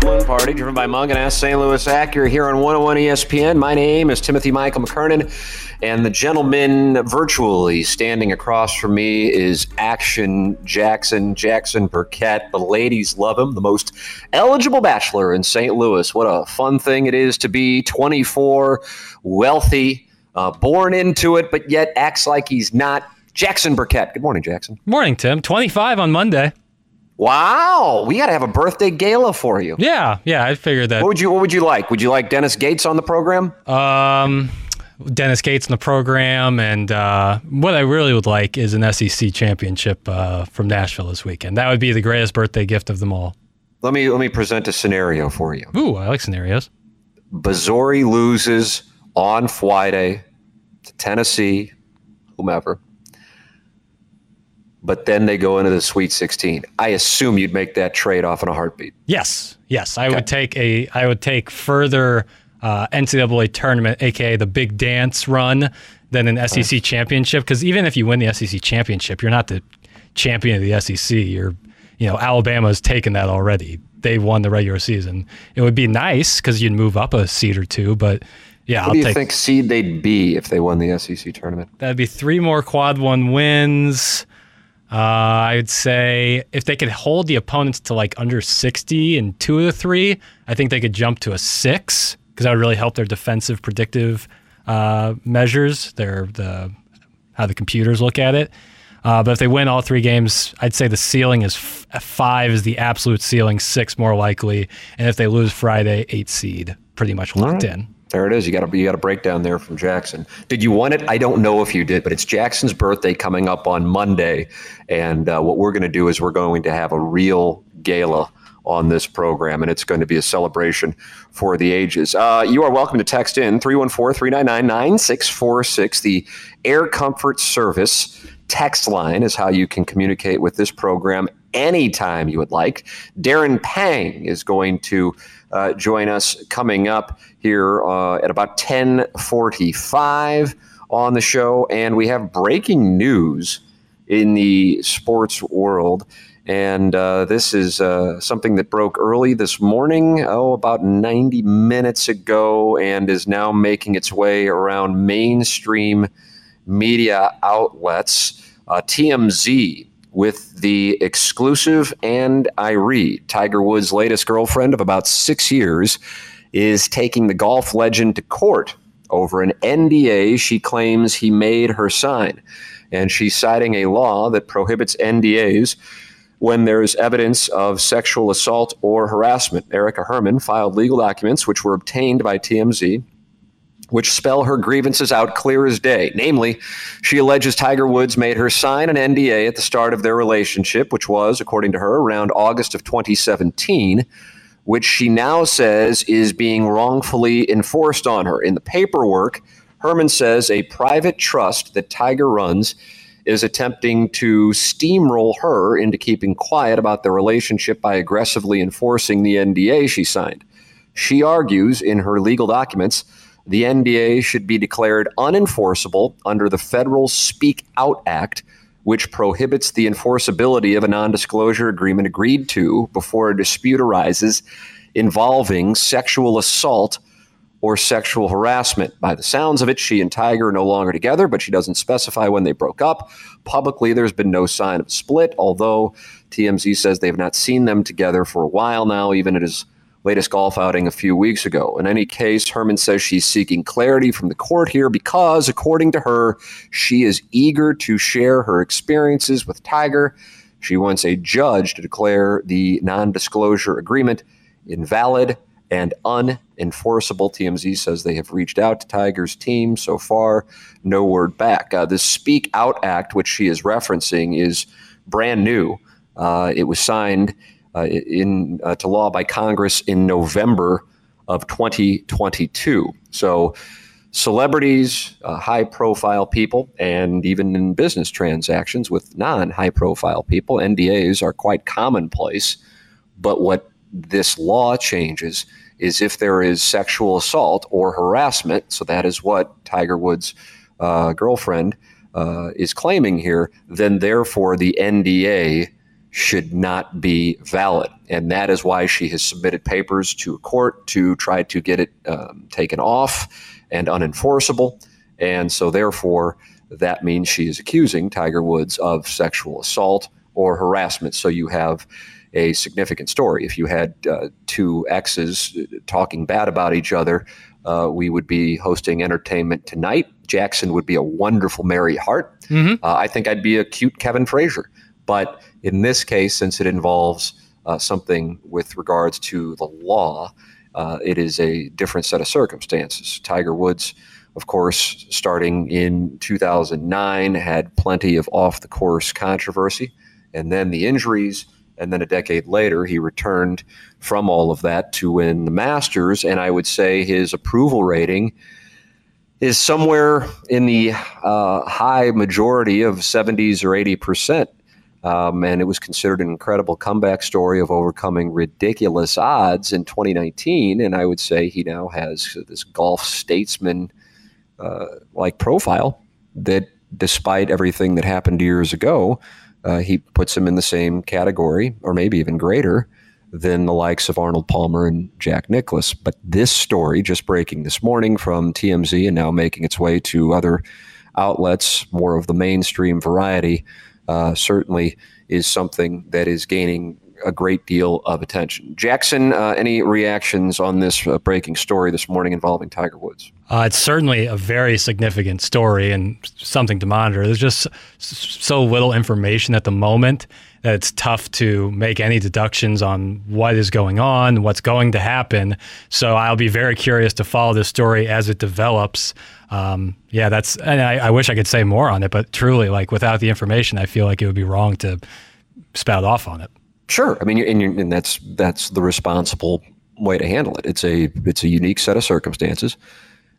Balloon Party, driven by Mungenast St. Louis Acura here on 101 ESPN. My name is Timothy Michael McKernan, and the gentleman virtually standing across from me is Action Jackson, Jackson Burkett. The ladies love him, the most eligible bachelor in St. Louis. What a fun thing it is to be 24, wealthy, uh, born into it, but yet acts like he's not. Jackson Burkett. Good morning, Jackson. Morning, Tim. 25 on Monday. Wow, we got to have a birthday gala for you. Yeah, yeah, I figured that. What would you What would you like? Would you like Dennis Gates on the program? Um, Dennis Gates in the program, and uh, what I really would like is an SEC championship uh, from Nashville this weekend. That would be the greatest birthday gift of them all. Let me let me present a scenario for you. Ooh, I like scenarios. Missouri loses on Friday to Tennessee, whomever. But then they go into the Sweet 16. I assume you'd make that trade off in a heartbeat. Yes, yes, I would take a. I would take further uh, NCAA tournament, aka the Big Dance run, than an SEC championship. Because even if you win the SEC championship, you're not the champion of the SEC. You're, you know, Alabama's taken that already. They won the regular season. It would be nice because you'd move up a seed or two, but yeah, What I'll do you take. think seed they'd be if they won the SEC tournament? That'd be three more quad one wins. Uh, I'd say if they could hold the opponents to like under 60 and two of the three, I think they could jump to a six because that would really help their defensive predictive uh, measures, their the how the computers look at it. Uh, but if they win all three games, I'd say the ceiling is f- five is the absolute ceiling, six more likely, and if they lose Friday, eight seed, pretty much locked in. There it is. You got a you got a breakdown there from Jackson. Did you want it? I don't know if you did, but it's Jackson's birthday coming up on Monday, and uh, what we're going to do is we're going to have a real gala on this program, and it's going to be a celebration for the ages. Uh, you are welcome to text in 314-399-9646. The Air Comfort Service text line is how you can communicate with this program anytime you would like. Darren Pang is going to uh, join us coming up here uh, at about 1045 on the show. And we have breaking news in the sports world. And uh, this is uh, something that broke early this morning, oh, about 90 minutes ago, and is now making its way around mainstream media outlets. Uh, TMZ with the exclusive, and I read Tiger Woods' latest girlfriend of about six years is taking the golf legend to court over an NDA she claims he made her sign. And she's citing a law that prohibits NDAs when there's evidence of sexual assault or harassment. Erica Herman filed legal documents which were obtained by TMZ which spell her grievances out clear as day. Namely, she alleges Tiger Woods made her sign an NDA at the start of their relationship, which was, according to her, around August of 2017, which she now says is being wrongfully enforced on her. In the paperwork, Herman says a private trust that Tiger runs is attempting to steamroll her into keeping quiet about their relationship by aggressively enforcing the NDA she signed. She argues in her legal documents the NDA should be declared unenforceable under the federal Speak Out Act, which prohibits the enforceability of a non disclosure agreement agreed to before a dispute arises involving sexual assault or sexual harassment. By the sounds of it, she and Tiger are no longer together, but she doesn't specify when they broke up. Publicly, there's been no sign of a split, although TMZ says they've not seen them together for a while now, even as latest golf outing a few weeks ago. In any case, Herman says she's seeking clarity from the court here because, according to her, she is eager to share her experiences with Tiger. She wants a judge to declare the non disclosure agreement invalid and unenforceable. TMZ says they have reached out to Tiger's team. So far, no word back. Uh, the Speak Out Act, which she is referencing, is brand new. Uh, it was signed in uh, to law by Congress in November of 2022. So, celebrities, uh, high profile people, and even in business transactions with non high profile people, NDAs are quite commonplace. But what this law changes is if there is sexual assault or harassment, so that is what Tiger Woods' uh, girlfriend uh, is claiming here, then therefore the NDA should not be valid. And that is why she has submitted papers to a court to try to get it um, taken off and unenforceable. And so, therefore, that means she is accusing Tiger Woods of sexual assault or harassment. So, you have a significant story. If you had uh, two exes talking bad about each other, uh, we would be hosting entertainment tonight. Jackson would be a wonderful Mary Hart. Mm-hmm. Uh, I think I'd be a cute Kevin Frazier. But in this case, since it involves uh, something with regards to the law, uh, it is a different set of circumstances. Tiger Woods, of course, starting in 2009, had plenty of off the course controversy, and then the injuries. And then a decade later, he returned from all of that to win the Masters. And I would say his approval rating is somewhere in the uh, high majority of 70s or 80 percent. Um, and it was considered an incredible comeback story of overcoming ridiculous odds in 2019. And I would say he now has this golf statesman uh, like profile that, despite everything that happened years ago, uh, he puts him in the same category, or maybe even greater, than the likes of Arnold Palmer and Jack Nicklaus. But this story, just breaking this morning from TMZ and now making its way to other outlets, more of the mainstream variety uh, certainly is something that is gaining a great deal of attention. Jackson, uh, any reactions on this uh, breaking story this morning involving Tiger Woods? Uh, it's certainly a very significant story and something to monitor. There's just so little information at the moment that it's tough to make any deductions on what is going on, what's going to happen. So I'll be very curious to follow this story as it develops. Um, yeah, that's, and I, I wish I could say more on it, but truly, like without the information, I feel like it would be wrong to spout off on it. Sure, I mean, and, and that's that's the responsible way to handle it. It's a it's a unique set of circumstances,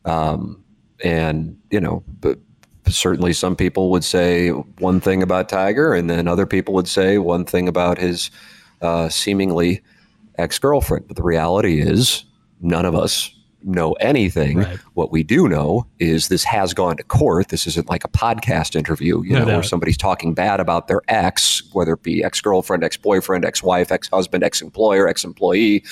um, and you know, but certainly some people would say one thing about Tiger, and then other people would say one thing about his uh, seemingly ex girlfriend. But the reality is, none of us know anything. Right. What we do know is this has gone to court. This isn't like a podcast interview, you no know, doubt. where somebody's talking bad about their ex, whether it be ex girlfriend, ex boyfriend, ex wife, ex husband, ex employer, ex employee,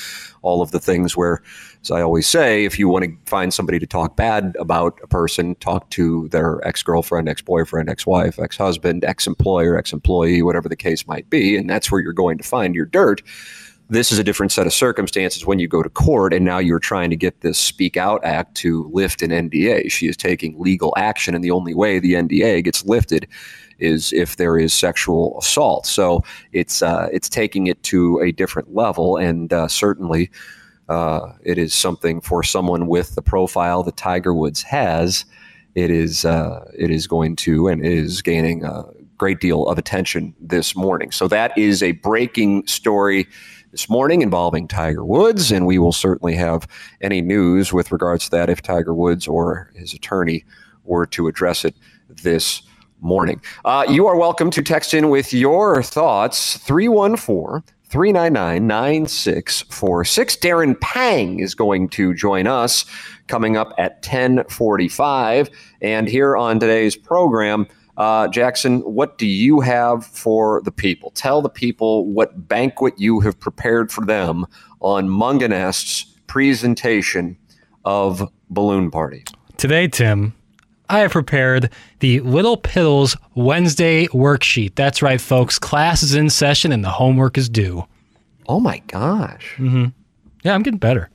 all of the things where, as I always say, if you want to find somebody to talk bad about a person, talk to their ex girlfriend, ex boyfriend, ex wife, ex husband, ex employer, ex employee, whatever the case might be. And that's where you're going to find your dirt. This is a different set of circumstances when you go to court, and now you're trying to get this Speak Out Act to lift an NDA. She is taking legal action, and the only way the NDA gets lifted is if there is sexual assault. So it's uh, it's taking it to a different level, and uh, certainly uh, it is something for someone with the profile that Tiger Woods has. It is uh, it is going to and is gaining a great deal of attention this morning. So that is a breaking story this morning involving Tiger Woods, and we will certainly have any news with regards to that if Tiger Woods or his attorney were to address it this morning. Uh, you are welcome to text in with your thoughts 314 399 9646. Darren Pang is going to join us coming up at 1045. And here on today's program, uh, Jackson, what do you have for the people? Tell the people what banquet you have prepared for them on Mungenast's presentation of Balloon Party. Today, Tim, I have prepared the Little Piddles Wednesday worksheet. That's right, folks. Class is in session and the homework is due. Oh my gosh. Mm-hmm. Yeah, I'm getting better.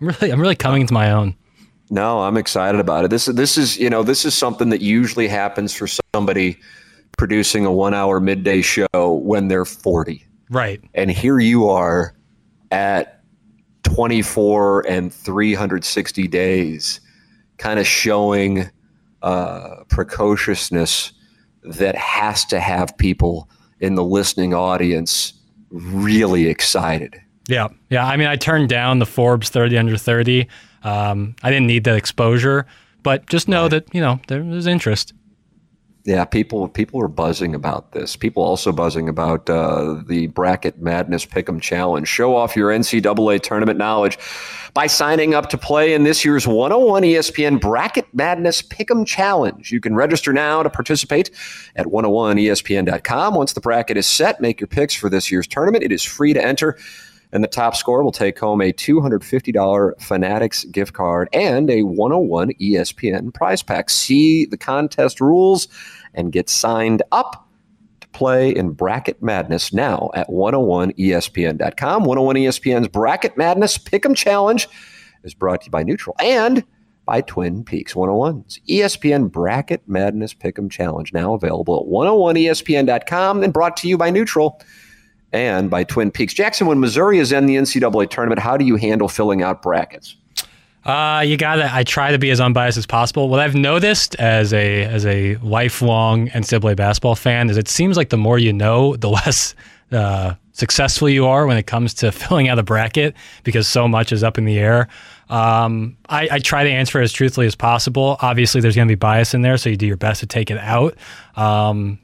I'm really, I'm really coming into my own. No, I'm excited about it. This this is you know this is something that usually happens for somebody producing a one hour midday show when they're 40. Right. And here you are at 24 and 360 days, kind of showing uh, precociousness that has to have people in the listening audience really excited. Yeah. Yeah. I mean, I turned down the Forbes 30 under 30. Um, I didn't need that exposure, but just know right. that, you know, there's interest. Yeah, people people are buzzing about this. People also buzzing about uh, the Bracket Madness Pick'em Challenge. Show off your NCAA tournament knowledge by signing up to play in this year's 101 ESPN Bracket Madness Pick'em Challenge. You can register now to participate at 101ESPN.com. Once the bracket is set, make your picks for this year's tournament. It is free to enter and the top scorer will take home a $250 Fanatics gift card and a 101 ESPN prize pack. See the contest rules and get signed up to play in Bracket Madness now at 101ESPN.com. 101 ESPN's Bracket Madness Pick'em Challenge is brought to you by Neutral and by Twin Peaks 101's ESPN Bracket Madness Pick'em Challenge now available at 101ESPN.com and brought to you by Neutral and by Twin Peaks. Jackson, when Missouri is in the NCAA tournament, how do you handle filling out brackets? Uh, you gotta. I try to be as unbiased as possible. What I've noticed as a as a lifelong NCAA basketball fan is it seems like the more you know, the less uh, successful you are when it comes to filling out a bracket because so much is up in the air. Um, I, I, try to answer as truthfully as possible. Obviously, there's going to be bias in there, so you do your best to take it out. Um,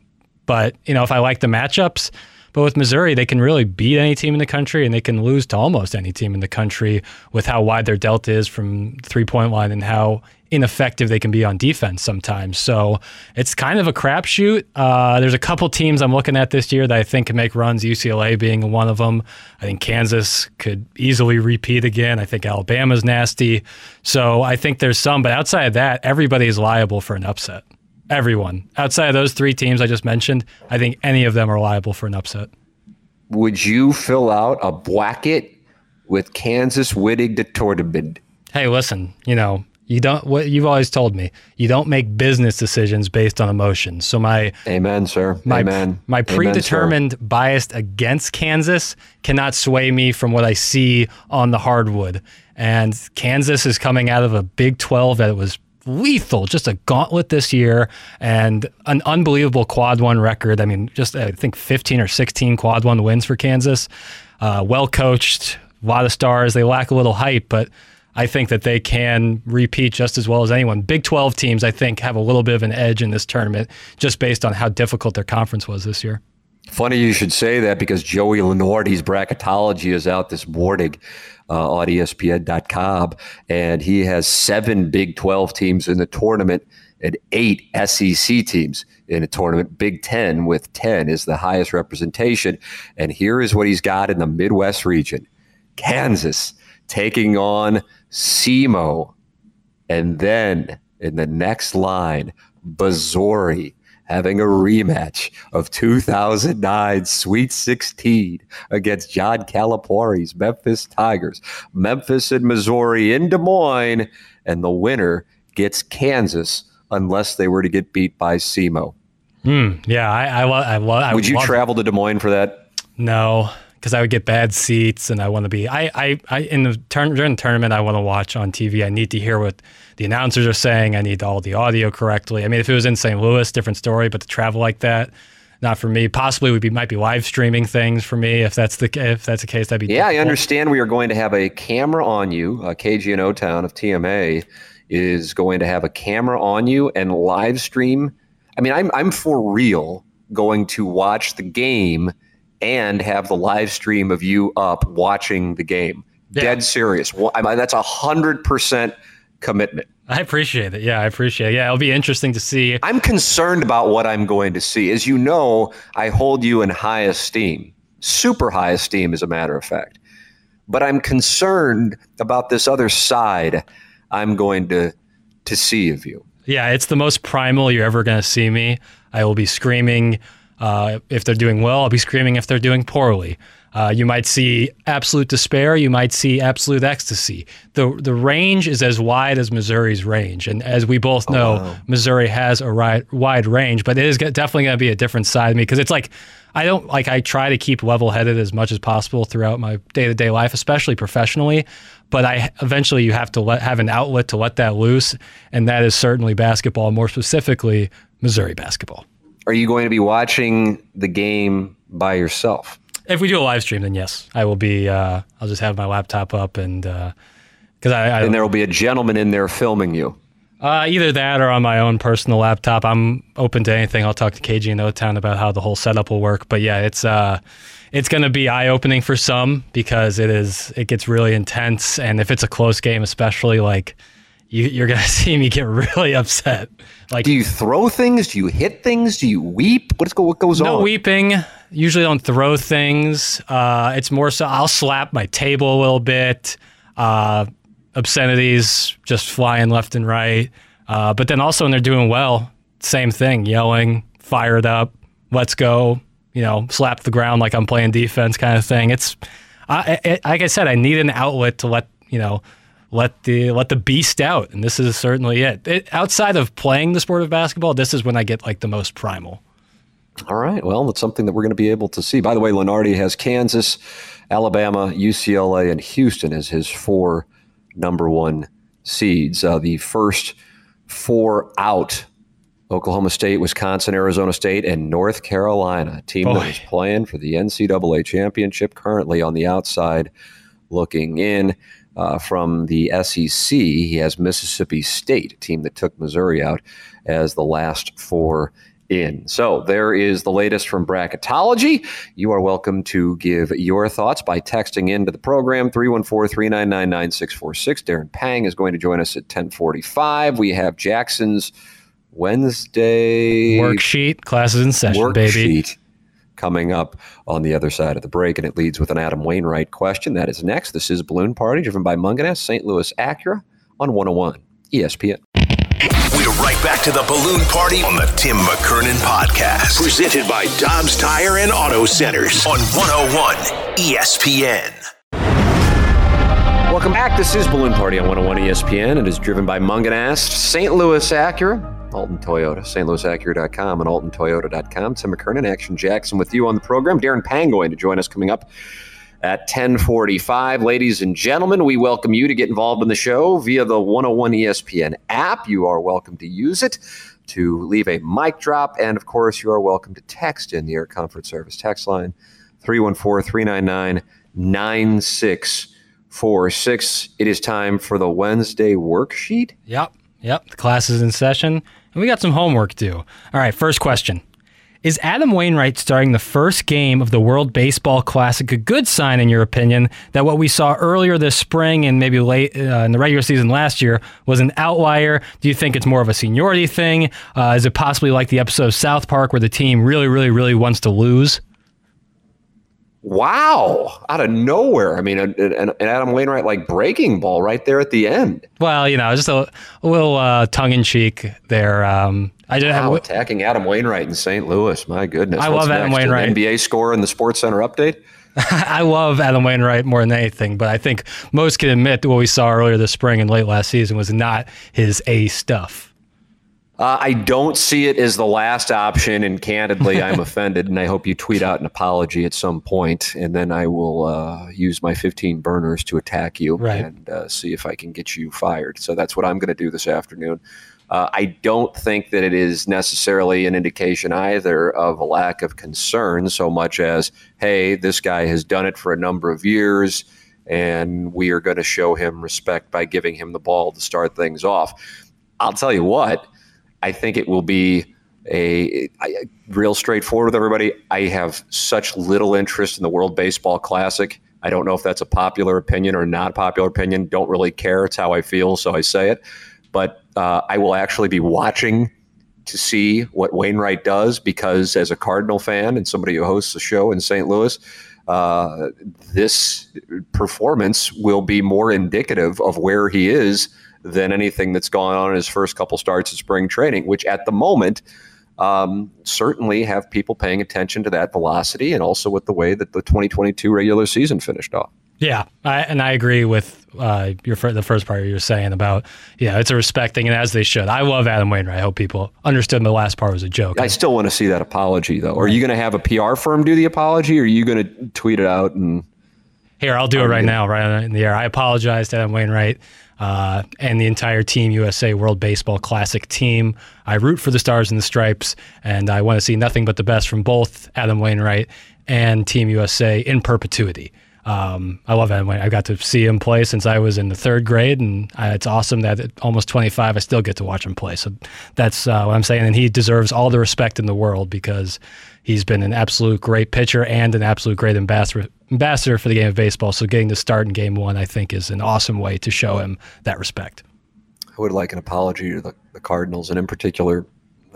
but you know, if I like the matchups but with Missouri, they can really beat any team in the country and they can lose to almost any team in the country with how wide their delta is from three point line and how ineffective they can be on defense sometimes. So it's kind of a crapshoot. Uh, there's a couple teams I'm looking at this year that I think can make runs, UCLA being one of them. I think Kansas could easily repeat again. I think Alabama's nasty. So I think there's some, but outside of that, everybody is liable for an upset everyone outside of those three teams I just mentioned. I think any of them are liable for an upset. Would you fill out a bracket with Kansas winning the tournament? Hey, listen, you know, you don't what you've always told me. You don't make business decisions based on emotions. So my Amen, sir. My, Amen. My predetermined Amen, bias against Kansas cannot sway me from what I see on the hardwood. And Kansas is coming out of a Big 12 that was lethal, just a gauntlet this year and an unbelievable quad one record. I mean, just I think 15 or 16 quad one wins for Kansas. Uh, well coached, a lot of stars. They lack a little hype, but I think that they can repeat just as well as anyone. Big 12 teams, I think, have a little bit of an edge in this tournament just based on how difficult their conference was this year. Funny you should say that because Joey Lunardi's bracketology is out this morning uh, on ESPN.com, and he has seven Big 12 teams in the tournament and eight SEC teams in a tournament. Big 10 with 10 is the highest representation. And here is what he's got in the Midwest region Kansas taking on SEMO. And then in the next line, Missouri having a rematch of 2009 Sweet 16 against John Calipari's Memphis Tigers. Memphis and Missouri in Des Moines, and the winner gets Kansas unless they were to get beat by SEMO. Mm, yeah, I, I, I, I would you travel to Des Moines for that? No, because I would get bad seats, and I want to be. I, I, I in the turn during the tournament, I want to watch on TV. I need to hear what the announcers are saying. I need all the audio correctly. I mean, if it was in St. Louis, different story. But to travel like that, not for me. Possibly would be might be live streaming things for me if that's the if that's the case. That'd be yeah. Difficult. I understand we are going to have a camera on you. Uh, KGNO Town of TMA is going to have a camera on you and live stream. I mean, I'm I'm for real going to watch the game and have the live stream of you up watching the game. Yeah. Dead serious. I mean, that's a hundred percent commitment. I appreciate it. Yeah, I appreciate it. Yeah, it'll be interesting to see. I'm concerned about what I'm going to see. As you know, I hold you in high esteem, super high esteem, as a matter of fact. But I'm concerned about this other side I'm going to to see of you. Yeah, it's the most primal you're ever going to see me. I will be screaming uh, if they're doing well. I'll be screaming if they're doing poorly. Uh, you might see absolute despair. You might see absolute ecstasy. the The range is as wide as Missouri's range, and as we both know, wow. Missouri has a ri- wide range. But it is definitely going to be a different side of me because it's like I don't like I try to keep level headed as much as possible throughout my day to day life, especially professionally. But I eventually you have to let, have an outlet to let that loose, and that is certainly basketball. More specifically, Missouri basketball. Are you going to be watching the game by yourself? If we do a live stream, then yes, I will be. Uh, I'll just have my laptop up and because uh, I, I and there will be a gentleman in there filming you. Uh, either that or on my own personal laptop. I'm open to anything. I'll talk to KG in O-Town about how the whole setup will work. But yeah, it's uh, it's going to be eye opening for some because it is it gets really intense, and if it's a close game, especially like you, are going to see me get really upset. Like, do you throw things? Do you hit things? Do you weep? What's go? What goes no on? No weeping. Usually don't throw things. Uh, it's more so I'll slap my table a little bit. Uh, obscenities just flying left and right. Uh, but then also when they're doing well, same thing, yelling, fired up, let's go, you know, slap the ground like I'm playing defense kind of thing. It's, I, it, like I said, I need an outlet to let, you know, let the let the beast out, and this is certainly it. it. Outside of playing the sport of basketball, this is when I get like the most primal. All right. Well, it's something that we're going to be able to see. By the way, Lunardi has Kansas, Alabama, UCLA, and Houston as his four number one seeds. Uh, the first four out Oklahoma State, Wisconsin, Arizona State, and North Carolina. team Boy. that is playing for the NCAA championship currently on the outside looking in. Uh, from the SEC, he has Mississippi State, a team that took Missouri out as the last four in. So there is the latest from Bracketology. You are welcome to give your thoughts by texting into the program 314-399-9646. Darren Pang is going to join us at 1045. We have Jackson's Wednesday worksheet, classes in session, worksheet baby. Coming up on the other side of the break, and it leads with an Adam Wainwright question. That is next. This is Balloon Party, driven by Mungenast, St. Louis Acura on 101 ESPN. We're right back to the balloon party on the Tim McKernan podcast, presented by Dobbs Tire and Auto Centers on 101 ESPN. Welcome back. This is Balloon Party on 101 ESPN. And it is driven by Mungenast, St. Louis Acura, Alton Toyota, stlouisacura.com and altontoyota.com. Tim McKernan, Action Jackson with you on the program. Darren Pang going to join us coming up at 1045. Ladies and gentlemen, we welcome you to get involved in the show via the 101 ESPN app. You are welcome to use it to leave a mic drop. And of course, you are welcome to text in the Air Comfort Service text line 314 399 9646. It is time for the Wednesday worksheet. Yep. Yep. The class is in session. And we got some homework due. All right. First question is Adam Wainwright starting the first game of the World Baseball Classic a good sign, in your opinion, that what we saw earlier this spring and maybe late uh, in the regular season last year was an outlier? Do you think it's more of a seniority thing? Uh, is it possibly like the episode of South Park where the team really, really, really wants to lose? Wow, out of nowhere. I mean, an, Adam Wainwright like breaking ball right there at the end. Well, you know, just a, a little uh, tongue in cheek there. Um, I just wow, have attacking Adam Wainwright in St. Louis. My goodness, I What's love Adam Wainwright. An NBA score in the Sports Center update. I love Adam Wainwright more than anything, but I think most can admit that what we saw earlier this spring and late last season was not his A stuff. Uh, I don't see it as the last option, and candidly, I'm offended. And I hope you tweet out an apology at some point, and then I will uh, use my 15 burners to attack you right. and uh, see if I can get you fired. So that's what I'm going to do this afternoon. Uh, I don't think that it is necessarily an indication either of a lack of concern so much as, hey, this guy has done it for a number of years and we are going to show him respect by giving him the ball to start things off. I'll tell you what, I think it will be a, a, real straightforward with everybody. I have such little interest in the World Baseball Classic. I don't know if that's a popular opinion or not popular opinion. Don't really care. It's how I feel, so I say it but uh, I will actually be watching to see what Wainwright does because, as a Cardinal fan and somebody who hosts a show in St. Louis, uh, this performance will be more indicative of where he is than anything that's gone on in his first couple starts of spring training, which at the moment um, certainly have people paying attention to that velocity and also with the way that the 2022 regular season finished off. Yeah, I, and I agree with uh, your the first part you were saying about yeah, it's a respecting and as they should. I love Adam Wainwright. I hope people understood the last part was a joke. I still want to see that apology though. Are you going to have a PR firm do the apology, or are you going to tweet it out and? Here, I'll do it right now, right in the air. I apologize to Adam Wainwright uh, and the entire Team USA World Baseball Classic team. I root for the Stars and the Stripes, and I want to see nothing but the best from both Adam Wainwright and Team USA in perpetuity. Um, I love Adam Wainwright. I got to see him play since I was in the third grade, and uh, it's awesome that at almost 25, I still get to watch him play. So that's uh, what I'm saying. And he deserves all the respect in the world because he's been an absolute great pitcher and an absolute great ambassador ambassador for the game of baseball. So getting to start in game one, I think, is an awesome way to show him that respect. I would like an apology to the, the Cardinals and in particular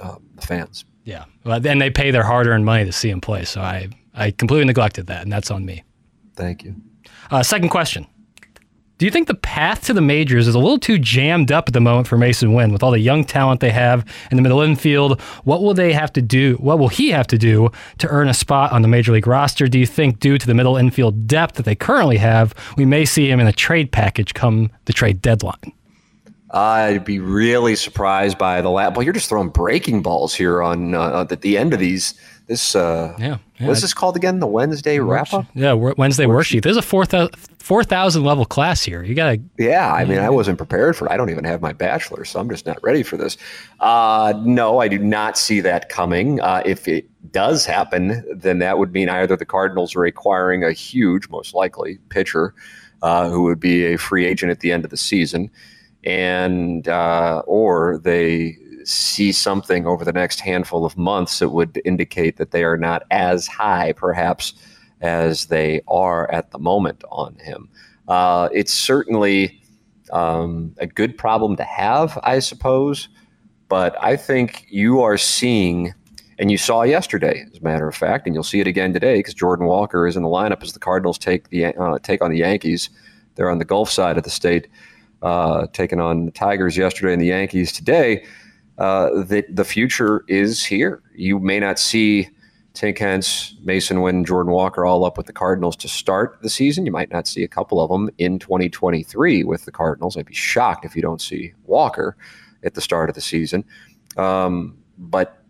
uh, the fans. Yeah, well, then they pay their hard-earned money to see him play. So I I completely neglected that, and that's on me. Thank you. Uh, second question. Do you think the path to the majors is a little too jammed up at the moment for Masyn Winn with all the young talent they have in the middle infield? What will they have to do? What will he have to do to earn a spot on the major league roster? Do you think, due to the middle infield depth that they currently have, we may see him in a trade package come the trade deadline? I'd be really surprised by the lap. Well, you're just throwing breaking balls here on uh, at the end of these this uh, yeah, yeah. what's this called again? The Wednesday wrap up? Yeah, Wednesday worksheet. There's a four four thousand level class here. You gotta. Yeah, I mean, I wasn't prepared for it. I don't even have my bachelor, so I'm just not ready for this. Uh, no, I do not see that coming. Uh, if it does happen, then that would mean either the Cardinals are acquiring a huge, most likely, pitcher uh, who would be a free agent at the end of the season, and uh, or they see something over the next handful of months that would indicate that they are not as high, perhaps, as they are at the moment on him. Uh, it's certainly um, a good problem to have, I suppose, but I think you are seeing, and you saw yesterday, as a matter of fact, and you'll see it again today because Jordan Walker is in the lineup as the Cardinals take the uh, take on the Yankees. They're on the Gulf side of the state, uh, taking on the Tigers yesterday and the Yankees today uh, that the future is here. You may not see Tink Hence, Masyn Winn, Jordan Walker all up with the Cardinals to start the season. You might not see a couple of them in 2023 with the Cardinals. I'd be shocked if you don't see Walker at the start of the season. Um, but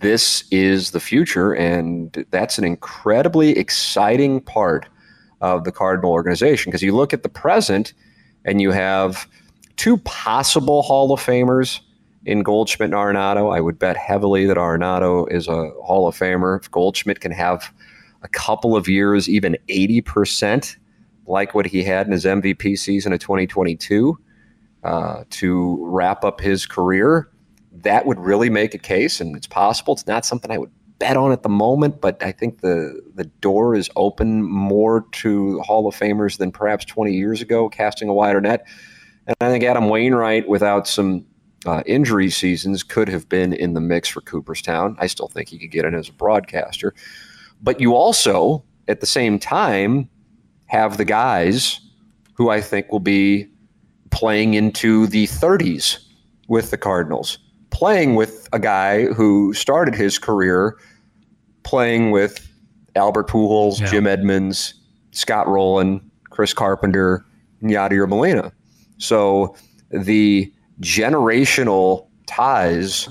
this is the future, and that's an incredibly exciting part of the Cardinal organization because you look at the present and you have two possible Hall of Famers in Goldschmidt and Arenado. I would bet heavily that Arenado is a Hall of Famer. If Goldschmidt can have a couple of years, even 80%, like what he had in his MVP season of 2022, uh, to wrap up his career, that would really make a case. And it's possible. It's not something I would bet on at the moment, but I think the the door is open more to Hall of Famers than perhaps 20 years ago, casting a wider net. And I think Adam Wainwright, without some uh, injury seasons could have been in the mix for Cooperstown. I still think he could get in as a broadcaster. But you also, at the same time, have the guys who I think will be playing into the 30s with the Cardinals, playing with a guy who started his career playing with Albert Pujols, yeah. Jim Edmonds, Scott Rolen, Chris Carpenter, and Yadier Molina. So the generational ties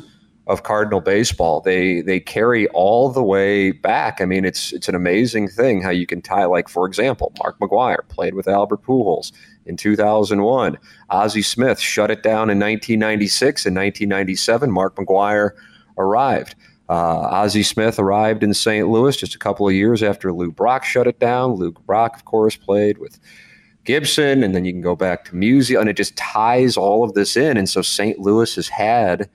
of Cardinal baseball. They they carry all the way back. I mean, it's it's an amazing thing how you can tie. Like for example, Mark McGwire played with Albert Pujols in 2001. Ozzie Smith shut it down in 1996. In 1997, Mark McGwire arrived. Uh, Ozzie Smith arrived in St. Louis just a couple of years after Lou Brock shut it down. Lou Brock, of course, played with Gibson, and then you can go back to Musial, and it just ties all of this in. And so St. Louis has had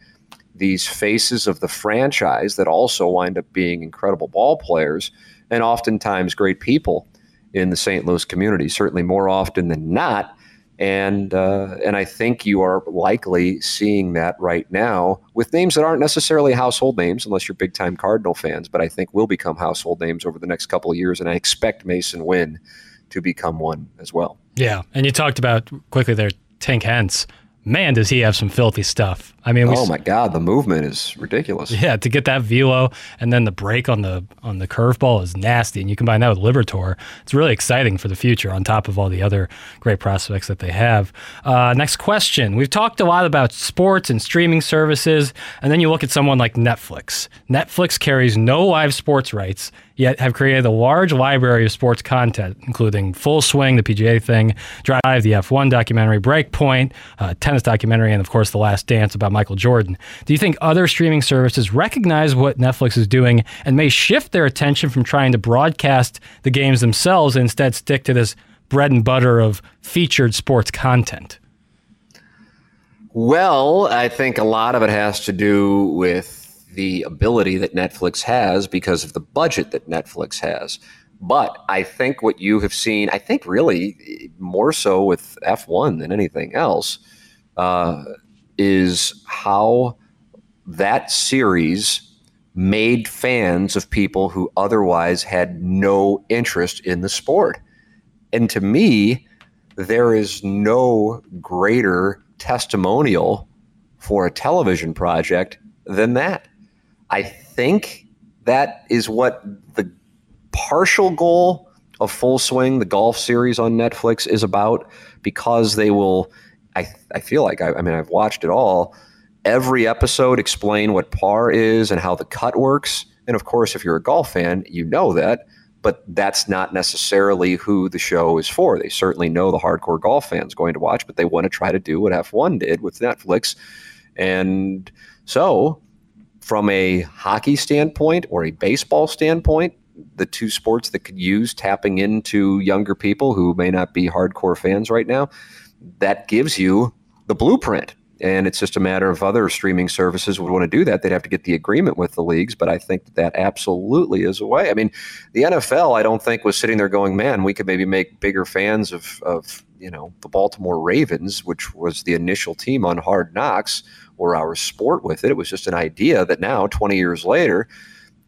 these faces of the franchise that also wind up being incredible ball players and oftentimes great people in the St. Louis community, certainly more often than not. And uh, and I think you are likely seeing that right now with names that aren't necessarily household names, unless you're big time Cardinal fans, but I think will become household names over the next couple of years. And I expect Masyn Winn to become one as well. Yeah, and you talked about quickly there, Tink Hence. man, does he have some filthy stuff. I mean, oh my God, the movement is ridiculous. Yeah, to get that velo and then the break on the on the curveball is nasty, and you combine that with Liberatore, it's really exciting for the future. On top of all the other great prospects that they have. Uh, next question: We've talked a lot about sports and streaming services, and then you look at someone like Netflix. Netflix carries no live sports rights yet have created a large library of sports content, including Full Swing, the PGA thing, Drive, the F1 documentary, Breakpoint, uh, tennis documentary, and of course, The Last Dance about Michael Jordan. Do you think other streaming services recognize what Netflix is doing and may shift their attention from trying to broadcast the games themselves and instead stick to this bread and butter of featured sports content? Well, I think a lot of it has to do with the ability that Netflix has because of the budget that Netflix has. But I think what you have seen, I think really more so with F1 than anything else, uh, is how that series made fans of people who otherwise had no interest in the sport. And to me, there is no greater testimonial for a television project than that. I think that is what the partial goal of Full Swing, the golf series on Netflix, is about because they will. I, I feel like, I, I mean, I've watched it all. Every episode explain what par is and how the cut works. And of course, if you're a golf fan, you know that but that's not necessarily who the show is for. They certainly know the hardcore golf fans going to watch, but they want to try to do what F1 did with Netflix. And so from a hockey standpoint or a baseball standpoint, the two sports that could use tapping into younger people who may not be hardcore fans right now, that gives you the blueprint. And it's just a matter of other streaming services would want to do that. They'd have to get the agreement with the leagues, but I think that, absolutely is a way. I mean, the NFL, I don't think was sitting there going, "Man, we could maybe make bigger fans of, of you know the Baltimore Ravens, which was the initial team on Hard Knocks, or our sport with it. It was just an idea that now, 20 years later,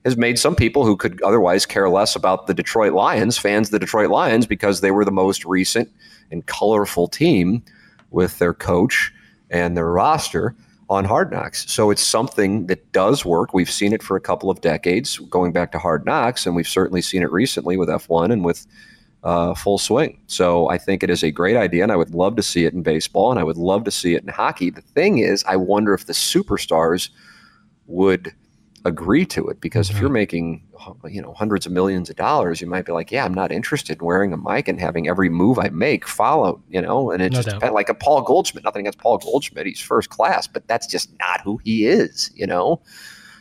has made some people who could otherwise care less about the Detroit Lions fans of the Detroit Lions because they were the most recent and colorful team with their coach and their roster on Hard Knocks. So it's something that does work. We've seen it for a couple of decades going back to Hard Knocks, and we've certainly seen it recently with F1 and with uh, full swing. So I think it is a great idea, and I would love to see it in baseball, and I would love to see it in hockey. The thing is, I wonder if the superstars would agree to it because mm-hmm. if you're mm-hmm. making you know hundreds of millions of dollars you might be like yeah i'm not interested in wearing a mic and having every move i make followed you know and it no just like a paul goldschmidt nothing against paul goldschmidt he's first class but that's just not who he is you know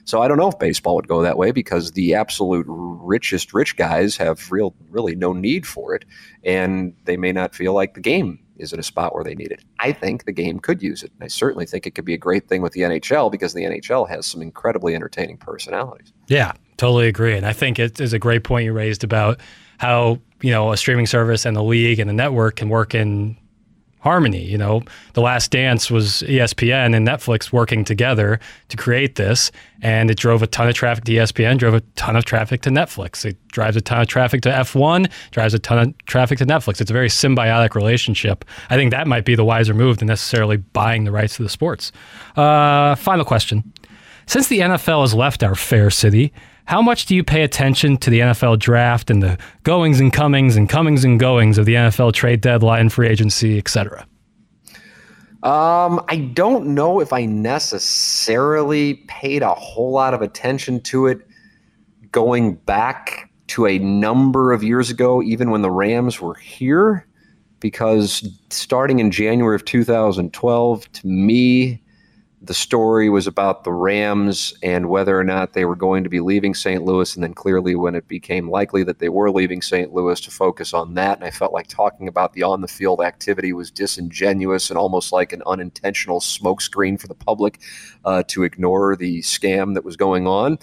so I don't know if baseball would go that way because the absolute richest rich guys have real really no need for it, and they may not feel like the game is in a spot where they need it. I think the game could use it. And I certainly think it could be a great thing with the NHL because the NHL has some incredibly entertaining personalities. Yeah, totally agree. And I think it is a great point you raised about how, you know, a streaming service and the league and the network can work in harmony. You know, The Last Dance was ESPN and Netflix working together to create this, and it drove a ton of traffic to ESPN, drove a ton of traffic to Netflix. It drives a ton of traffic to F1, drives a ton of traffic to Netflix. It's a very symbiotic relationship. I think that might be the wiser move than necessarily buying the rights to the sports. Uh, final question. Since the NFL has left our fair city, how much do you pay attention to the NFL draft and the goings and comings and comings and goings of the NFL trade deadline, free agency, etc.? Um, I don't know if I necessarily paid a whole lot of attention to it going back to a number of years ago, even when the Rams were here, because starting in January of 2012, to me, the story was about the Rams and whether or not they were going to be leaving St. Louis. And then clearly, when it became likely that they were leaving St. Louis, to focus on that. And I felt like talking about the on the field activity was disingenuous and almost like an unintentional smokescreen for the public uh, to ignore the scam that was going on.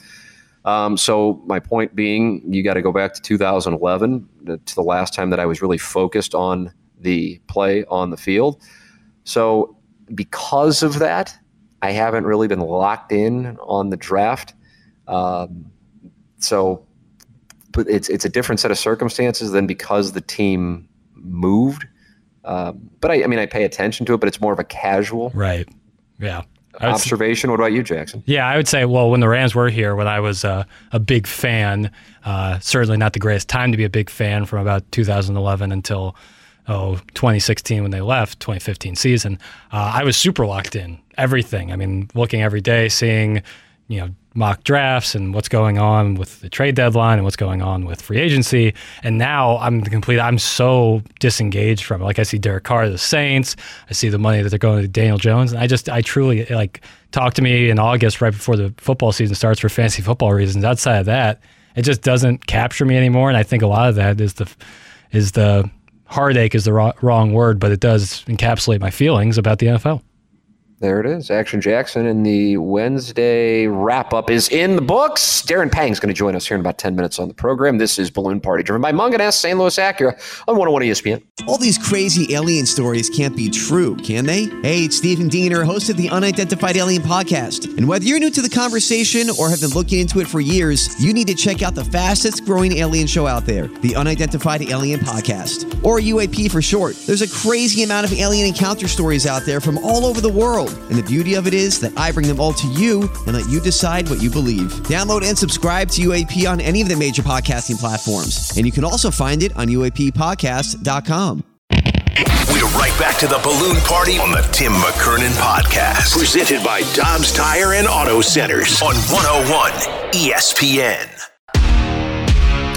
Um, so, my point being, you got to go back to 2011 to the last time that I was really focused on the play on the field. So, because of that, I haven't really been locked in on the draft. Um, so, but it's it's a different set of circumstances than because the team moved. Um, but I, I mean, I pay attention to it, but it's more of a casual Right. Yeah. Observation. What about you, Jackson? Yeah, I would say, well, when the Rams were here, when I was uh, a big fan, uh, certainly not the greatest time to be a big fan from about 2011 until oh 2016 when they left 2015 season. Uh, I was super locked in everything. I mean, looking every day, seeing you know mock drafts and what's going on with the trade deadline and what's going on with free agency. And now I'm the complete. I'm so disengaged from it. Like I see Derek Carr the Saints. I see the money that they're going to Daniel Jones, and I just I truly like talk to me in August right before the football season starts for fantasy football reasons. Outside of that, it just doesn't capture me anymore. And I think a lot of that is the is the heartache is the wrong, wrong word, but it does encapsulate my feelings about the NFL. There it is. Action Jackson and the Wednesday wrap up is in the books. Darren Pang is going to join us here in about 10 minutes on the program. This is Balloon Party, driven by Mungenast, St. Louis Acura on 101 ESPN. All these crazy alien stories can't be true, can they? Hey, it's Stephen Diener, host of the Unidentified Alien Podcast. And whether you're new to the conversation or have been looking into it for years, you need to check out the fastest growing alien show out there, the Unidentified Alien Podcast, or UAP for short. There's a crazy amount of alien encounter stories out there from all over the world. And the beauty of it is that I bring them all to you and let you decide what you believe. Download and subscribe to UAP on any of the major podcasting platforms. And you can also find it on UAPpodcast.com. We're right back to the balloon party on the Tim McKernan podcast. Presented by Dobbs Tire and Auto Centers on 101 ESPN.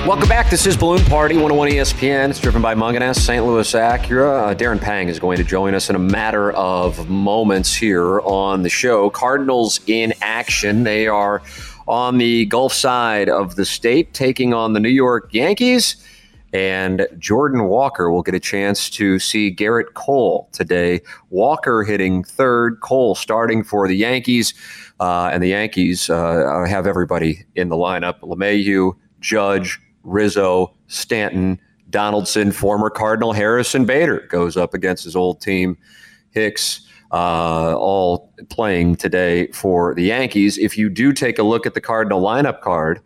Welcome back. This is Balloon Party 101 ESPN. It's driven by Mungenast, St. Louis Acura. Uh, Darren Pang is going to join us in a matter of moments here on the show. Cardinals in action. They are on the Gulf side of the state, taking on the New York Yankees. And Jordan Walker will get a chance to see Gerrit Cole today. Walker hitting third, Cole starting for the Yankees. Uh, and the Yankees uh, have everybody in the lineup LeMahieu, Judge, Rizzo, Stanton, Donaldson, former Cardinal Harrison Bader goes up against his old team, Hicks, uh, all playing today for the Yankees. If you do take a look at the Cardinal lineup card,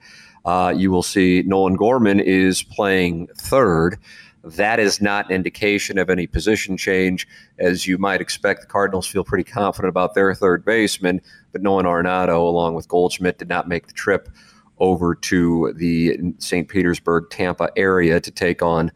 uh, you will see Nolan Gorman is playing third. That is not an indication of any position change. As you might expect, the Cardinals feel pretty confident about their third baseman, but Nolan Arenado, along with Goldschmidt, did not make the trip over to the St. Petersburg, Tampa area to take on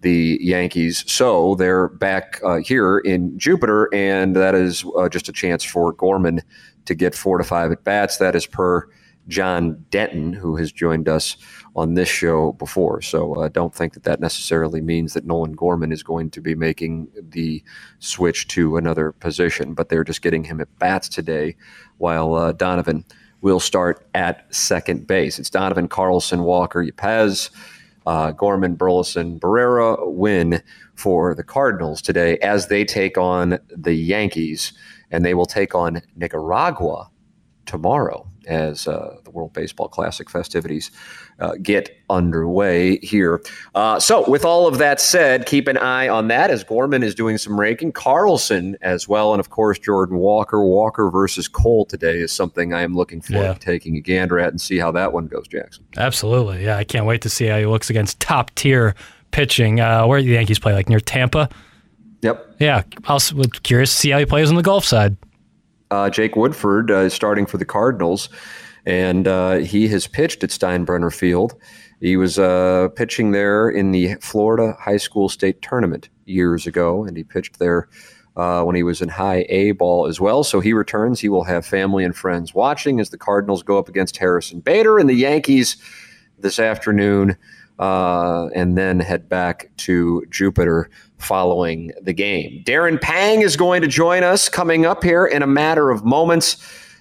the Yankees. So they're back uh, here in Jupiter, and that is uh, just a chance for Gorman to get four to five at bats. That is per John Denton, who has joined us on this show before. So uh, don't think that that necessarily means that Nolan Gorman is going to be making the switch to another position, but they're just getting him at bats today while uh, Donovan will start at second base. It's Donovan, Carlson, Walker, Yepez, uh, Gorman, Burleson, Barrera Winn for the Cardinals today as they take on the Yankees, and they will take on Nicaragua tomorrow as uh, the World Baseball Classic festivities uh, get underway here. Uh, so, with all of that said, keep an eye on that as Gorman is doing some ranking. Carlson as well, and of course, Jordan Walker. Walker versus Cole today is something I am looking forward Yeah. to taking a gander at and see how that one goes, Jackson. Absolutely. Yeah, I can't wait to see how he looks against top tier pitching. Uh, where do the Yankees play? Like near Tampa? Yep. Yeah, I was curious to see how he plays on the golf side. Uh, Jake Woodford uh, is starting for the Cardinals, and uh, he has pitched at Steinbrenner Field. He was uh, pitching there in the Florida High School State Tournament years ago, and he pitched there uh, when he was in high A ball as well. So he returns. He will have family and friends watching as the Cardinals go up against Harrison Bader and the Yankees this afternoon, uh, and then head back to Jupiter following the game. Darren Pang is going to join us coming up here in a matter of moments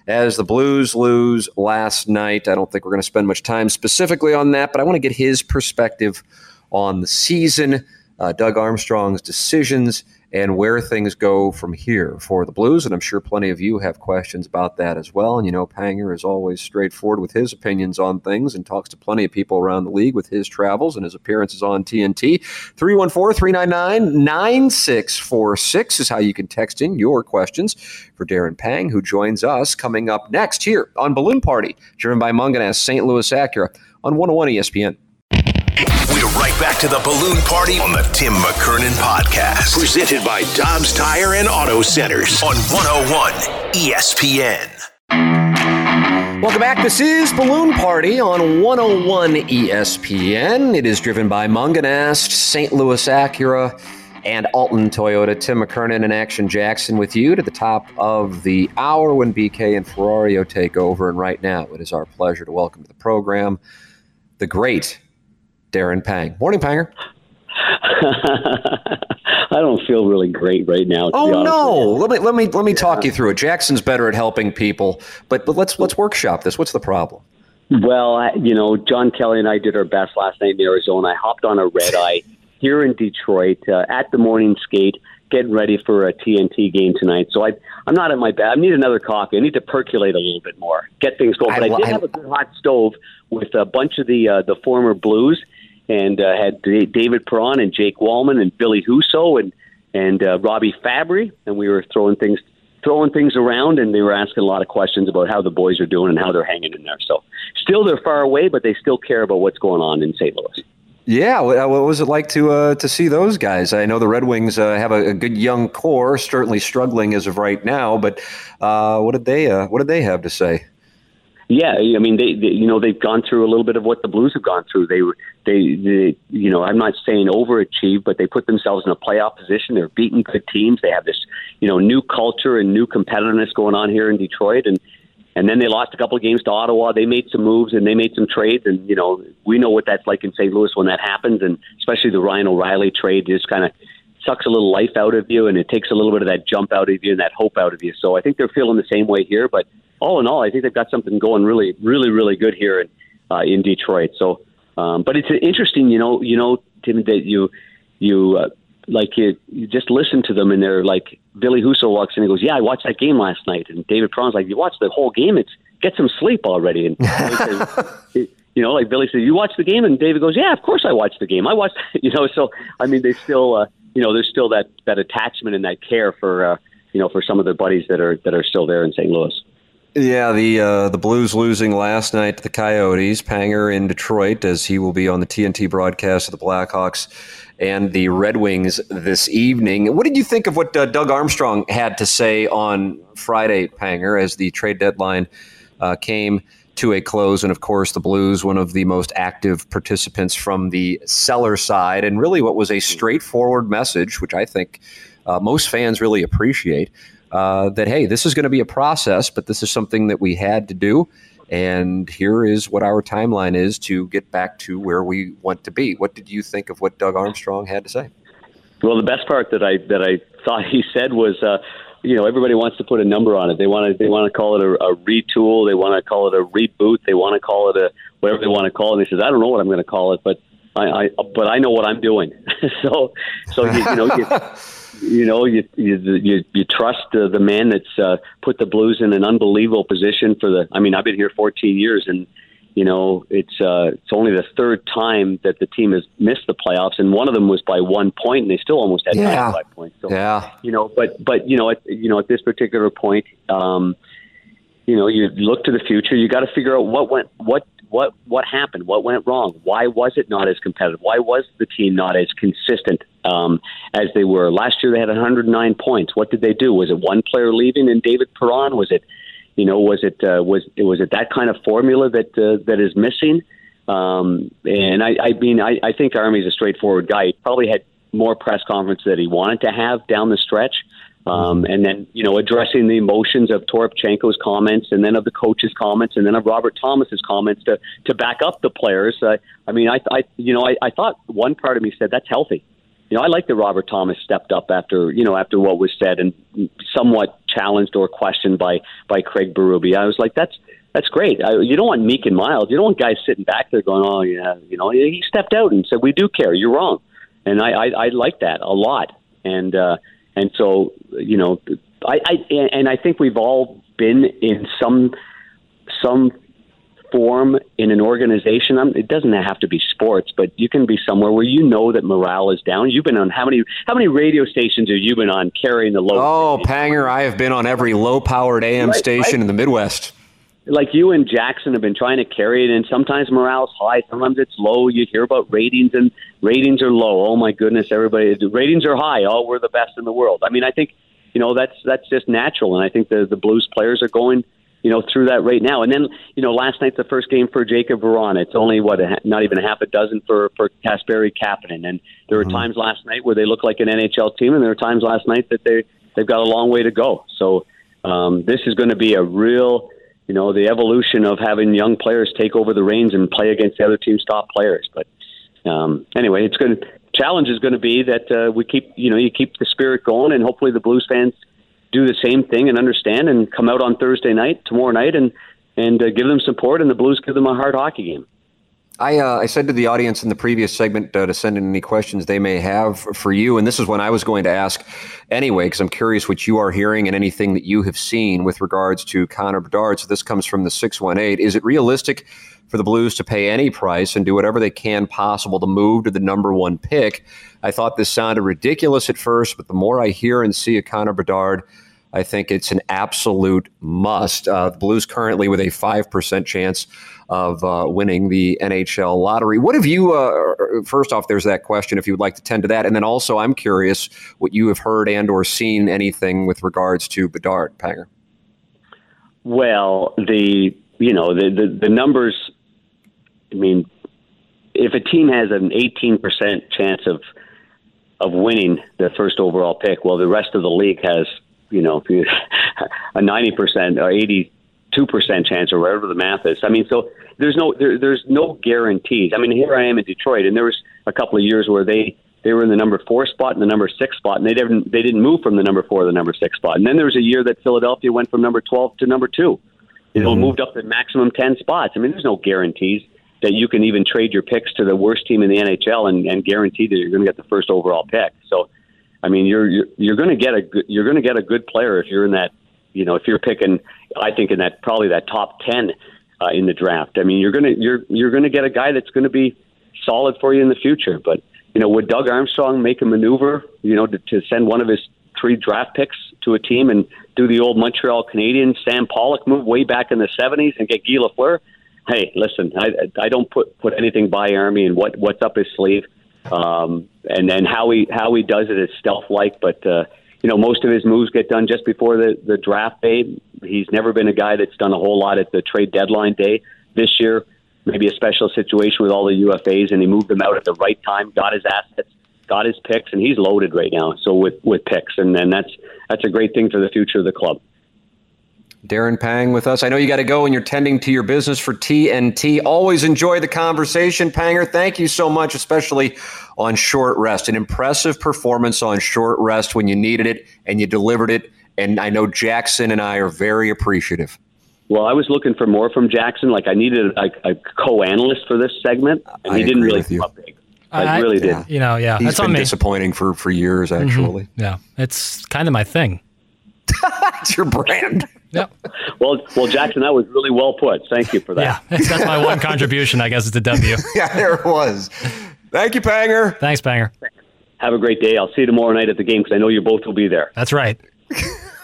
as the Blues lose last night. I don't think we're going to spend much time specifically on that, but I want to get his perspective on the season, uh, Doug Armstrong's decisions, and where things go from here for the Blues. And I'm sure plenty of you have questions about that as well. And you know, Panger is always straightforward with his opinions on things and talks to plenty of people around the league with his travels and his appearances on TNT. 314 399 9646 is how you can text in your questions for Darren Pang, who joins us coming up next here on Balloon Party, driven by Mungenast St. Louis Acura on 101 ESPN. We're right back to the balloon party on the Tim McKernan podcast. Presented by Dobbs Tire and Auto Centers on 101 ESPN. Welcome back. This is Balloon Party on 101 ESPN. It is driven by Mungenast, St. Louis Acura, and Alton Toyota. Tim McKernan and Action Jackson with you to the top of the hour when BK and Ferrario take over. And right now, it is our pleasure to welcome to the program the great Darren Pang. Morning, Panger. I don't feel really great right now. Oh no! Let me let me let me yeah. talk you through it. Jackson's better at helping people, but but let's let's workshop this. What's the problem? Well, I, you know, John Kelly and I did our best last night in Arizona. I hopped on a red eye here in Detroit uh, at the morning skate, getting ready for a TNT game tonight. So I I'm not at my best. I need another coffee. I need to percolate a little bit more, get things going. But I, I did have a good hot stove with a bunch of the uh, the former Blues and uh, had D- David Perron and Jake Walman and Ville Husso and and uh, Robby Fabbri, and we were throwing things throwing things around, and they were asking a lot of questions about how the boys are doing and how they're hanging in there. So still they're far away, but they still care about what's going on in St. Louis. Yeah, what was it like to uh, to see those guys? I know the Red Wings uh, have a, a, good young core, certainly struggling as of right now. But uh, what did they uh, what did they have to say? Yeah, I mean, they, they, you know, they've gone through a little bit of what the Blues have gone through. They, they, they, you know, I'm not saying overachieve, but they put themselves in a playoff position. They're beating good teams. They have this, you know, new culture and new competitiveness going on here in Detroit, and and then they lost a couple of games to Ottawa. They made some moves and they made some trades, and you know, we know what that's like in St. Louis when that happens, and especially the Ryan O'Reilly trade just kind of sucks a little life out of you, and it takes a little bit of that jump out of you and that hope out of you. So I think they're feeling the same way here, but all in all, I think they've got something going really, really, really good here in uh, in Detroit. So, um, but it's interesting, you know, you know, Tim, that you you uh, like you, you just listen to them and they're like Ville Husso walks in and goes, "Yeah, I watched that game last night," and David Perron's like, "You watched the whole game? It's get some sleep already." And you know, like Ville said, "You watched the game," and David goes, "Yeah, of course I watched the game. I watched," you know. So I mean, they still, uh, you know, there's still that that attachment and that care for. Uh, you know, for some of their buddies that are that are still there in St. Louis. Yeah, the uh, the Blues losing last night to the Coyotes. Panger in Detroit, as he will be on the TNT broadcast of the Blackhawks and the Red Wings this evening. What did you think of what uh, Doug Armstrong had to say on Friday, Panger, as the trade deadline uh, came to a close? And of course, the Blues, one of the most active participants from the seller side, and really what was a straightforward message, which I think uh, most fans really appreciate uh, that, hey, this is going to be a process, but this is something that we had to do. And here is what our timeline is to get back to where we want to be. What did you think of what Doug Armstrong had to say? Well, the best part that I that I thought he said was, uh, you know, everybody wants to put a number on it. They want to they want to call it a, a retool. They want to call it a reboot. They want to call it a whatever they want to call it. And he says, I don't know what I'm going to call it, but I, I but I know what I'm doing. so so you, you know. You, you know, you you you, you trust uh, the man that's uh, put the Blues in an unbelievable position for the. I mean, I've been here 14 years, and you know, it's uh, it's only the third time that the team has missed the playoffs, and one of them was by one point, and they still almost had yeah. 95 points. So, yeah, you know, but but you know, at you know, at this particular point, um, you know, you look to the future. You got to figure out what went what what what happened? What went wrong? Why was it not as competitive? Why was the team not as consistent um, as they were last year? They had 109 points. What did they do? Was it one player leaving and David Perron? Was it, you know, was it uh, was it was it that kind of formula that uh, that is missing? Um, and I, I mean, I, I think Army's a straightforward guy. He probably had more press conference that he wanted to have down the stretch. Um, and then, you know, addressing the emotions of Toropchenko's comments and then of the coach's comments and then of Robert Thomas's comments to, to back up the players. Uh, I mean, I, I, you know, I, I thought one part of me said that's healthy. You know, I like that Robert Thomas stepped up after, you know, after what was said and somewhat challenged or questioned by, by Craig Berube. I was like, that's, that's great. I, you don't want meek and mild. You don't want guys sitting back there going, "Oh, yeah," you know. He stepped out and said, "We do care. You're wrong," and I, I, I like that a lot. And uh, and so, you know, I, I and I think we've all been in some some form in an organization. It doesn't have to be sports, but you can be somewhere where you know that morale is down. You've been on how many how many radio stations have you been on carrying the low? Oh, Panger, I have been on every low powered AM right, station right. in the Midwest. like you and Jackson have been trying to carry it, and sometimes morale's high, sometimes it's low. You hear about ratings, and ratings are low. Oh my goodness, everybody, ratings are high. Oh, we're the best in the world. I mean, I think you know that's that's just natural, and I think the the Blues players are going you know through that right now. And then you know last night's the first game for Jakub Vrana. It's only what a, not even a half a dozen for for Kasperi Kapanen. And there were mm-hmm. times last night where they look like an NHL team, and there were times last night that they they've got a long way to go. So um, this is going to be a real you know the evolution of having young players take over the reins and play against the other team's top players. But um, anyway, it's going to challenge is going to be that uh, we keep you know you keep the spirit going, and hopefully the Blues fans do the same thing and understand and come out on Thursday night, tomorrow night, and and uh, give them support, and the Blues give them a hard hockey game. I, uh, I said to the audience in the previous segment uh, to send in any questions they may have for you, and this is when I was going to ask anyway, because I'm curious what you are hearing and anything that you have seen with regards to Connor Bedard. So this comes from the 618. Is it realistic for the Blues to pay any price and do whatever they can possible to move to the number one pick? I thought this sounded ridiculous at first, but the more I hear and see of Connor Bedard, I think it's an absolute must. Uh, the Blues currently with a 5% chance of uh, winning the NHL lottery. What have you, uh, first off, there's that question if you would like to tend to that. And then also, I'm curious what you have heard and or seen anything with regards to Bedard, Panger. Well, the, you know, the, the, the numbers, I mean, if a team has an 18% chance of of winning the first overall pick, well, the rest of the league has you know, a 90% or 82% chance or whatever the math is. I mean, so there's no there, there's no guarantees. I mean, here I am in Detroit, and there was a couple of years where they they were in the number four spot and the number six spot, and they didn't they didn't move from the number four to the number six spot. And then there was a year that Philadelphia went from number 12 to number two. You know, mm-hmm. moved up the maximum 10 spots. I mean, there's no guarantees that you can even trade your picks to the worst team in the NHL and, and guarantee that you're going to get the first overall pick. So I mean, you're you're, you're going to get a good, you're going to get a good player if you're in that. You know, if you're picking, I think in that probably that top ten uh, in the draft. I mean, you're gonna you're you're going to get a guy that's going to be solid for you in the future. But you know, would Doug Armstrong make a maneuver? You know, to, to send one of his three draft picks to a team and do the old Montreal Canadiens Sam Pollock move way back in the '70s and get Guy Lafleur? Hey, listen, I I don't put put anything by Army and what what's up his sleeve. Um, and then how he how he does it is stealth like, but uh, you know most of his moves get done just before the the draft day. He's never been a guy that's done a whole lot at the trade deadline day. This year, maybe a special situation with all the UFAs, and he moved them out at the right time, got his assets, got his picks, and he's loaded right now. So with with picks, and then that's that's a great thing for the future of the club. Darren Pang with us. I know you got to go and you're tending to your business for TNT. Always enjoy the conversation, Panger. Thank you so much, especially on short rest. An impressive performance on short rest when you needed it and you delivered it. And I know Jackson and I are very appreciative. Well, I was looking for more from Jackson. Like I needed a, a co-analyst for this segment, and he didn't really come up big. I, I really did. You know, yeah, he's that's been disappointing for for years. Mm-hmm. Actually, mm-hmm. yeah, it's kind of my thing. it's your brand. Yep. Well, well, Jackson, that was really well put. Thank you for that. Yeah, that's my one contribution. I guess it's a W. yeah, there it was. Thank you, Panger. Thanks, Panger. Have a great day. I'll see you tomorrow night at the game because I know you both will be there. That's right.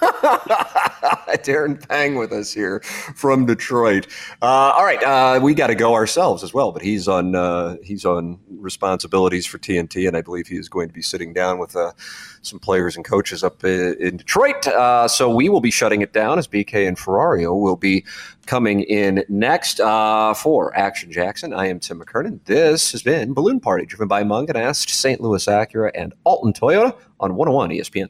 Darren Pang with us here from Detroit. Uh, all right, uh, we got to go ourselves as well, but he's on uh, he's on responsibilities for TNT, and I believe he is going to be sitting down with uh, some players and coaches up in Detroit. Uh, so we will be shutting it down as BK and Ferrario will be coming in next uh, for Action Jackson. I am Tim McKernan. This has been Balloon Party, driven by Mungenast, St. Louis Acura, and Alton Toyota on 101 ESPN.